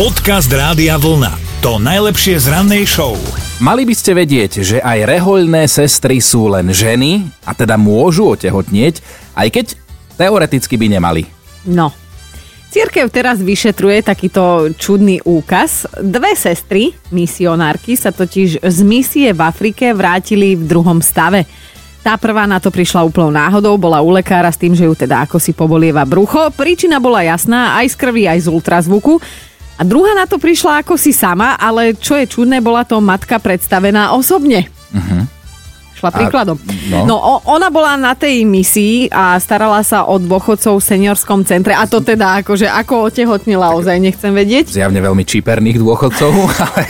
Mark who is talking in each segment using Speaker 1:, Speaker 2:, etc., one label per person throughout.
Speaker 1: Podcast Rádia Vlna. To najlepšie z rannej show.
Speaker 2: Mali by ste vedieť, že aj rehoľné sestry sú len ženy a teda môžu otehotnieť, aj keď teoreticky by nemali.
Speaker 3: No. Církev teraz vyšetruje takýto čudný úkaz. Dve sestry, misionárky, sa totiž z misie v Afrike vrátili v druhom stave. Tá prvá na to prišla úplnou náhodou, bola u lekára s tým, že ju teda ako si pobolieva brucho. Príčina bola jasná, aj z krvi, aj z ultrazvuku. A druhá na to prišla ako si sama, ale čo je čudné, bola to matka predstavená osobne. Šla príkladom.
Speaker 2: no.
Speaker 3: no o, ona bola na tej misii a starala sa o dôchodcov v seniorskom centre. A to teda akože ako otehotnila ozaj, nechcem vedieť.
Speaker 2: Zjavne veľmi číperných dôchodcov, ale,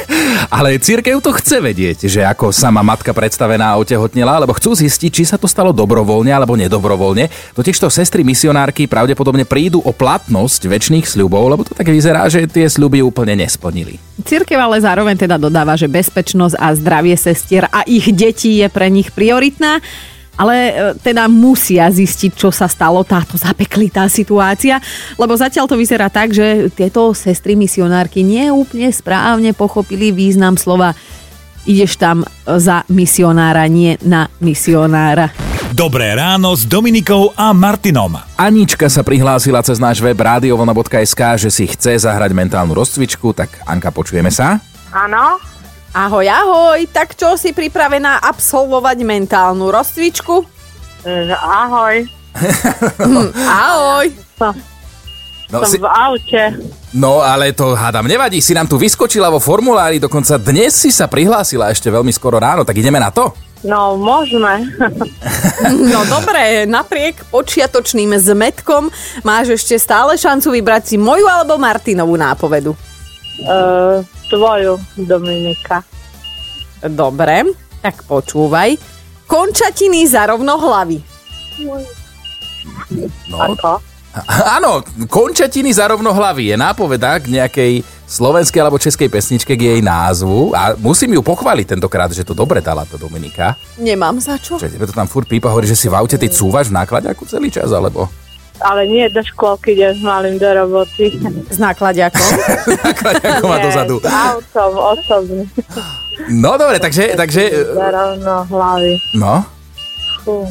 Speaker 2: ale církev to chce vedieť, že ako sama matka predstavená otehotnila, lebo chcú zistiť, či sa to stalo dobrovoľne alebo nedobrovoľne. Totižto sestry misionárky pravdepodobne prídu o platnosť väčšných sľubov, lebo to tak vyzerá, že tie sľuby úplne nesplnili.
Speaker 3: Církev ale zároveň teda dodáva, že bezpečnosť a zdravie sestier a ich detí je pre nich prioritná ale e, teda musia zistiť, čo sa stalo, táto zapeklitá situácia, lebo zatiaľ to vyzerá tak, že tieto sestry misionárky neúplne správne pochopili význam slova ideš tam za misionára, nie na misionára.
Speaker 1: Dobré ráno s Dominikou a Martinom.
Speaker 2: Anička sa prihlásila cez náš web radiovlna.sk, že si chce zahrať mentálnu rozcvičku, tak Anka, počujeme sa?
Speaker 4: Áno,
Speaker 3: Ahoj, ahoj, tak čo si pripravená absolvovať mentálnu rozcvičku?
Speaker 4: e, ahoj.
Speaker 3: Ahoj.
Speaker 4: Som,
Speaker 2: No,
Speaker 4: som
Speaker 2: si,
Speaker 4: v aute.
Speaker 2: no ale to hádam, nevadí, si nám tu vyskočila vo formulári, dokonca dnes si sa prihlásila ešte veľmi skoro ráno, tak ideme na to?
Speaker 4: No, môžeme.
Speaker 3: No dobre, napriek počiatočným zmetkom máš ešte stále šancu vybrať si moju alebo Martinovú nápovedu.
Speaker 4: E, tvoju, Dominika.
Speaker 3: Dobre, tak počúvaj. Končatiny za rovno hlavy.
Speaker 2: No,
Speaker 4: Ako?
Speaker 2: áno, končatiny za rovno hlavy je nápoveda k nejakej slovenskej alebo českej pesničke k jej názvu a musím ju pochváliť tentokrát, že to dobre dala to Dominika.
Speaker 3: Nemám za čo.
Speaker 2: Že tebe to tam furt pípa, hovorí, že si v aute ty cúvaš v nákladiaku celý čas, alebo...
Speaker 4: Ale nie do škôlky, idem s malým do roboty.
Speaker 3: S nákladiakom.
Speaker 2: nákladiaku má
Speaker 4: Nie,
Speaker 2: dozadu.
Speaker 4: S autom, osobne.
Speaker 2: No dobre, takže, takže...
Speaker 4: Zarovno hlavy.
Speaker 2: No,
Speaker 4: Fú,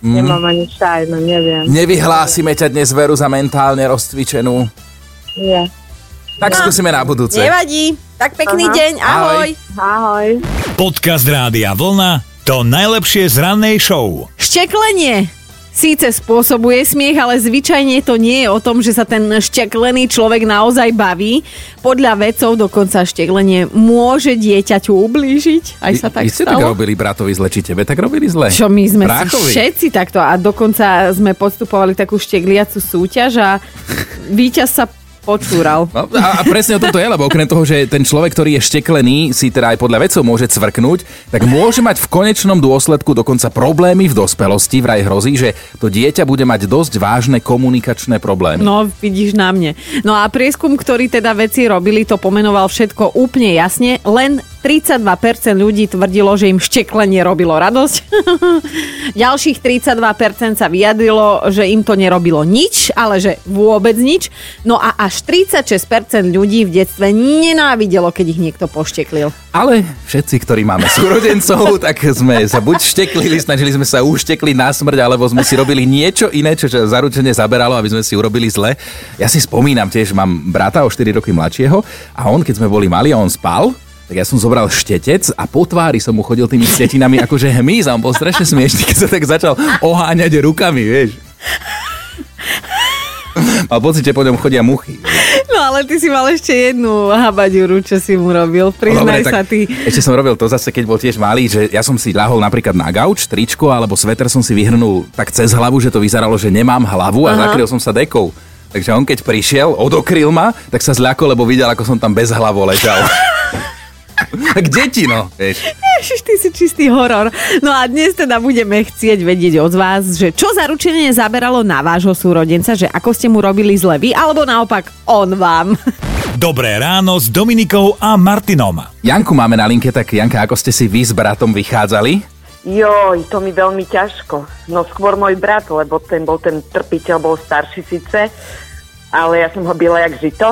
Speaker 2: Mm.
Speaker 4: nemám ani šajnu, neviem.
Speaker 2: nevyhlásime ťa dnes veru za mentálne rozcvičenú.
Speaker 4: Nie.
Speaker 2: Tak skúsime na budúce.
Speaker 3: Nevadí. Tak pekný
Speaker 4: Aha.
Speaker 3: deň. Ahoj.
Speaker 4: Ahoj.
Speaker 1: Podcast Rádia Vlna. To najlepšie z rannej show.
Speaker 3: Šteklenie. Síce spôsobuje smiech, ale zvyčajne to nie je o tom, že sa ten šteklený človek naozaj baví. Podľa vedcov dokonca šteklenie môže dieťaťu ublížiť. Aj sa tak
Speaker 2: Vy ste tak
Speaker 3: stalo.
Speaker 2: robili bratovi zle, či tebe tak robili zle?
Speaker 3: Čo my sme
Speaker 2: Bráchovi?
Speaker 3: si všetci takto a dokonca sme podstupovali takú štekliacu súťaž a víťaz sa počúral.
Speaker 2: No, a, a presne o tom to je, lebo okrem toho, že ten človek, ktorý je šteklený, si teda aj podľa vedcov môže cvrknúť, tak môže mať v konečnom dôsledku dokonca problémy v dospelosti. Vraj hrozí, že to dieťa bude mať dosť vážne komunikačné problémy.
Speaker 3: No, vidíš na mne. No a prieskum, ktorý teda veci robili, to pomenoval všetko úplne jasne. Len 32% ľudí tvrdilo, že im šteklenie robilo radosť. Ďalších 32% sa vyjadrilo, že im to nerobilo nič, ale že vôbec nič. No a až 36% ľudí v detstve nenávidelo, keď ich niekto pošteklil.
Speaker 2: Ale všetci, ktorí máme súrodencov, tak sme sa buď šteklili, snažili sme sa uštekliť na smrť, alebo sme si robili niečo iné, čo zaručene zaberalo, aby sme si urobili zle. Ja si spomínam tiež, mám brata o 4 roky mladšieho a on, keď sme boli mali a on spal, tak ja som zobral štetec a po tvári som mu chodil tými štetinami akože hmyz a on bol strašne smiešný, keď sa tak začal oháňať rukami, vieš. Mal pocit, že po ňom chodia muchy.
Speaker 3: No ale ty si mal ešte jednu habaďuru, čo si mu robil. Priznaj
Speaker 2: Dobre,
Speaker 3: sa ty.
Speaker 2: Ešte som robil to zase, keď bol tiež malý, že ja som si ľahol napríklad na gauč, tričko alebo sveter som si vyhrnul tak cez hlavu, že to vyzeralo, že nemám hlavu a
Speaker 3: Aha.
Speaker 2: zakryl som sa dekou. Takže on keď prišiel, odokryl ma, tak sa zľakol, lebo videl, ako som tam bez hlavo ležal. tak deti, no.
Speaker 3: Ježiš, ty si čistý horor. No a dnes teda budeme chcieť vedieť od vás, že čo zaručenie zaberalo na vášho súrodenca, že ako ste mu robili zle vy, alebo naopak on vám.
Speaker 1: Dobré ráno s Dominikou a Martinom.
Speaker 2: Janku máme na linke, tak Janka, ako ste si vy s bratom vychádzali?
Speaker 5: Joj, to mi veľmi ťažko. No skôr môj brat, lebo ten bol ten trpiteľ, bol starší síce, ale ja som ho byla jak žito,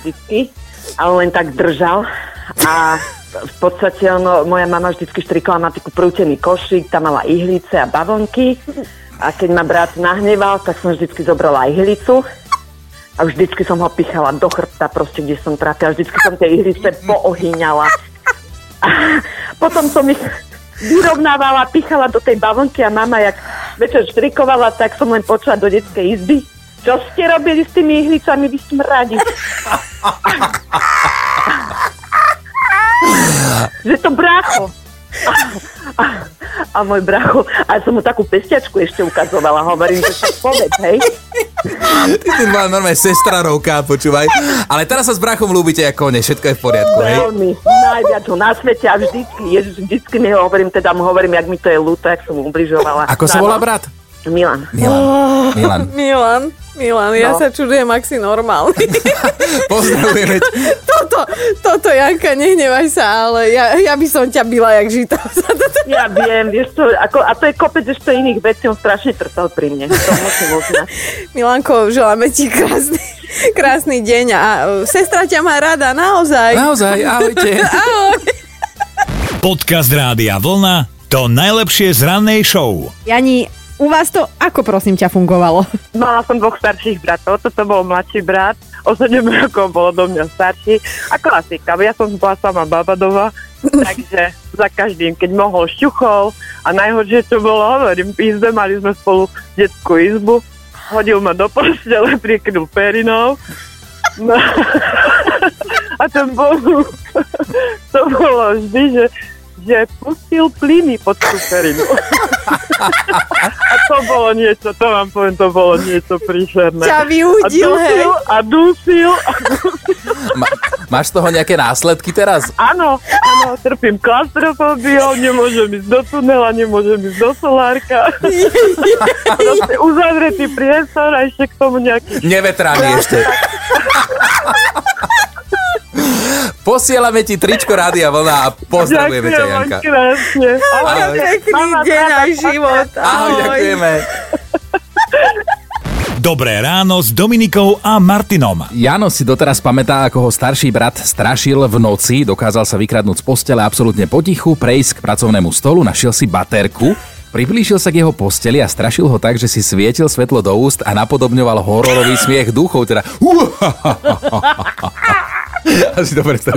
Speaker 5: vždycky, ale len tak držal a v podstate ono, moja mama vždycky štrikala ma takú prútený košík, tam mala ihlice a bavlnky a keď ma brat nahneval, tak som vždycky zobrala ihlicu a vždycky som ho pichala do chrbta, proste kde som trafila, vždycky som tie ihlice poohýňala. Potom som ich vyrovnávala, pichala do tej bavlnky a mama, jak večer štrikovala, tak som len počula do detskej izby. Čo ste robili s tými ihlicami, vy smradi? že to brácho. A, a, a môj bracho, a som mu takú pestiačku ešte ukazovala, hovorím, že sa povedz, hej.
Speaker 2: Ty si bola normálne sestrarovka, počúvaj. Ale teraz sa s brachom ľúbite ako ne, všetko je v poriadku, hej?
Speaker 5: Veľmi, najviac ho na svete a vždycky, ježiš, vždycky mi ho hovorím, teda mu hovorím, jak mi to je ľúto, jak som mu ubližovala.
Speaker 2: Ako sa volá brat?
Speaker 5: Milan.
Speaker 2: Milan. Milan.
Speaker 3: Milan, Milan, ja
Speaker 5: No.
Speaker 3: sa čudujem, ak si normálny.
Speaker 2: Pozdravujeme.
Speaker 3: toto, toto, Janka, nehnevaj sa, ale ja, ja by som ťa byla jak žito.
Speaker 5: Ja viem, vieš to, ako, a to je kopec ešte iných vecí, on strašne trpel pri mne, to musím uznať.
Speaker 3: Milanko, želáme ti krásny, krásny deň a uh, sestra ťa má rada, naozaj.
Speaker 2: Naozaj, ahojte.
Speaker 3: Ahoj.
Speaker 1: Podcast Rádia Vlna to najlepšie z rannej show.
Speaker 3: Jani, u vás to ako prosím ťa fungovalo?
Speaker 4: Mala som dvoch starších bratov, toto bol mladší brat, o 7 rokov bol do mňa starší. A klasika, ja som bola sama baba doma, takže za každým, keď mohol, šťuchol. A najhoršie, čo bolo, hovorím, izbe, mali sme spolu detskú izbu, hodil ma do postele, prikryl perinou, no, a ten bol, to bolo vždy, že že pustil plyny pod tú perinu. A to bolo niečo, to vám poviem, to bolo niečo príšerné.
Speaker 3: Ťa vyudil,
Speaker 4: a
Speaker 3: hej.
Speaker 4: dusil, a dusil.
Speaker 2: Ma, máš z toho nejaké následky teraz?
Speaker 4: Áno, áno, trpím klaustrofóbiou, nemôžem ísť do tunela, nemôžem ísť do solárka. Proste uzavretý priestor a ešte k tomu nejaký...
Speaker 2: Nevetraný ešte. Posielame ti tričko Rádia Vlna a pozdravujeme ťa, Janka.
Speaker 4: krásne.
Speaker 2: Ahoj.
Speaker 3: Pekný deň aj život.
Speaker 2: Ahoj, ďakujeme.
Speaker 1: Dobré ráno s Dominikou a Martinom.
Speaker 2: Jano si doteraz pamätá, ako ho starší brat strašil v noci, dokázal sa vykradnúť z postele absolútne potichu, prejsť k pracovnému stolu, našiel si baterku, priblížil sa k jeho posteli a strašil ho tak, že si svietil svetlo do úst a napodobňoval hororový smiech duchov, teda Asi to predstav,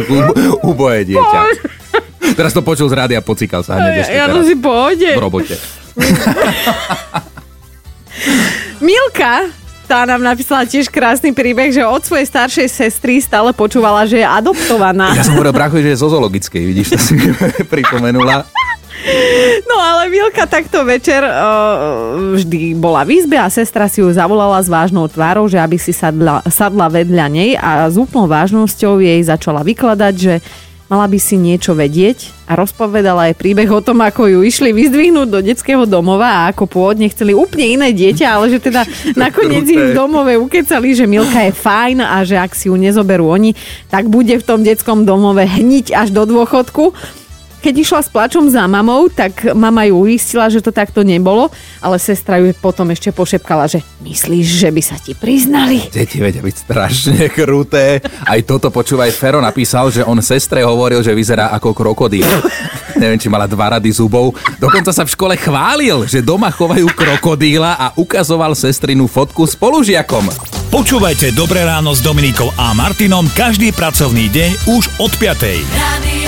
Speaker 2: uboje dieťa. Teraz to počul z rádia a pocíkal sa hneď
Speaker 3: Ja to si pohode.
Speaker 2: v robote.
Speaker 3: Milka, tá nám napísala tiež krásny príbeh, že od svojej staršej sestry stále počúvala, že je adoptovaná.
Speaker 2: Ja som hovoril brachovi, že je zo zoologickej, vidíš, to si pripomenula.
Speaker 3: No ale Milka takto večer uh, vždy bola v izbe a sestra si ju zavolala s vážnou tvárou, že aby si sadla, sadla vedľa nej a s úplnou vážnosťou jej začala vykladať, že mala by si niečo vedieť a rozpovedala aj príbeh o tom, ako ju išli vyzdvihnúť do detského domova a ako pôvodne chceli úplne iné dieťa, ale že teda nakoniec ich v domove ukecali, že Milka je fajn a že ak si ju nezoberú oni, tak bude v tom detskom domove hniť až do dôchodku. Keď išla s plačom za mamou, tak mama ju uistila, že to takto nebolo, ale sestra ju potom ešte pošepkala, že myslíš, že by sa ti priznali?
Speaker 2: Deti vedia byť strašne kruté. Aj toto počúvaj, Fero napísal, že on sestre hovoril, že vyzerá ako krokodíl. Neviem, či mala dva rady zubov. Dokonca sa v škole chválil, že doma chovajú krokodíla a ukazoval sestrinu fotku spolužiakom.
Speaker 1: Počúvajte Dobré ráno s Dominikou a Martinom každý pracovný deň už od 5.
Speaker 6: Radio